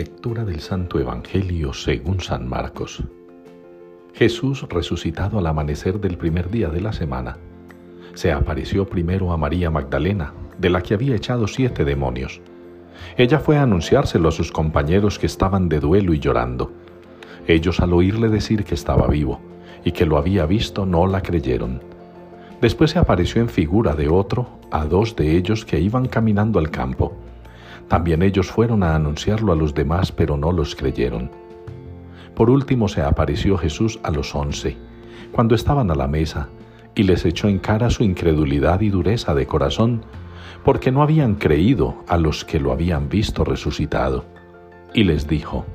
Lectura del Santo Evangelio según San Marcos. Jesús, resucitado al amanecer del primer día de la semana, se apareció primero a María Magdalena, de la que había echado siete demonios. Ella fue a anunciárselo a sus compañeros que estaban de duelo y llorando. Ellos al oírle decir que estaba vivo y que lo había visto no la creyeron. Después se apareció en figura de otro a dos de ellos que iban caminando al campo. También ellos fueron a anunciarlo a los demás, pero no los creyeron. Por último se apareció Jesús a los once, cuando estaban a la mesa, y les echó en cara su incredulidad y dureza de corazón, porque no habían creído a los que lo habían visto resucitado. Y les dijo,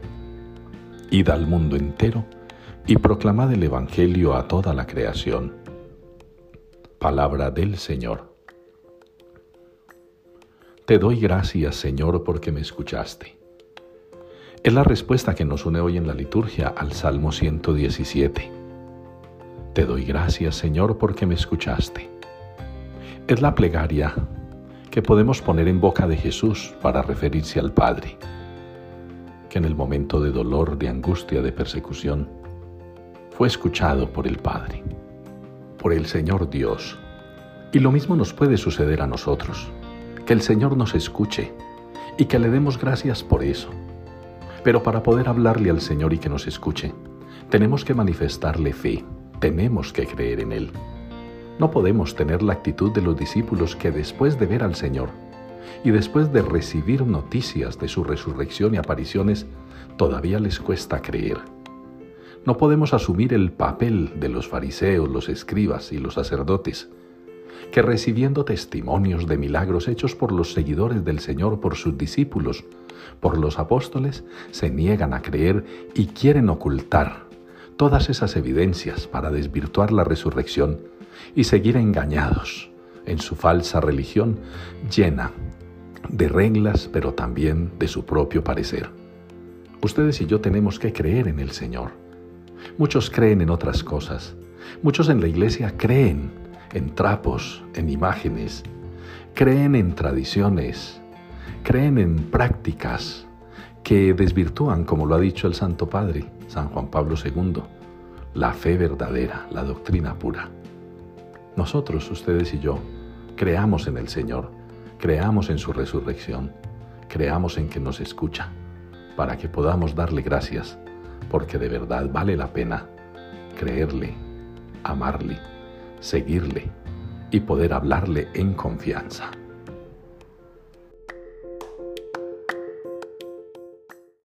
Id al mundo entero y proclamad el Evangelio a toda la creación. Palabra del Señor. Te doy gracias, Señor, porque me escuchaste. Es la respuesta que nos une hoy en la liturgia al Salmo 117. Te doy gracias, Señor, porque me escuchaste. Es la plegaria que podemos poner en boca de Jesús para referirse al Padre, que en el momento de dolor, de angustia, de persecución, fue escuchado por el Padre, por el Señor Dios. Y lo mismo nos puede suceder a nosotros, que el Señor nos escuche y que le demos gracias por eso. Pero para poder hablarle al Señor y que nos escuche, tenemos que manifestarle fe, tenemos que creer en Él. No podemos tener la actitud de los discípulos que después de ver al Señor y después de recibir noticias de su resurrección y apariciones, todavía les cuesta creer. No podemos asumir el papel de los fariseos, los escribas y los sacerdotes, que recibiendo testimonios de milagros hechos por los seguidores del Señor, por sus discípulos, por los apóstoles, se niegan a creer y quieren ocultar todas esas evidencias para desvirtuar la resurrección y seguir engañados en su falsa religión llena de reglas, pero también de su propio parecer. Ustedes y yo tenemos que creer en el Señor. Muchos creen en otras cosas. Muchos en la iglesia creen en trapos, en imágenes, creen en tradiciones, creen en prácticas que desvirtúan, como lo ha dicho el Santo Padre, San Juan Pablo II, la fe verdadera, la doctrina pura. Nosotros, ustedes y yo, creamos en el Señor, creamos en su resurrección, creamos en que nos escucha, para que podamos darle gracias, porque de verdad vale la pena creerle, amarle, seguirle y poder hablarle en confianza.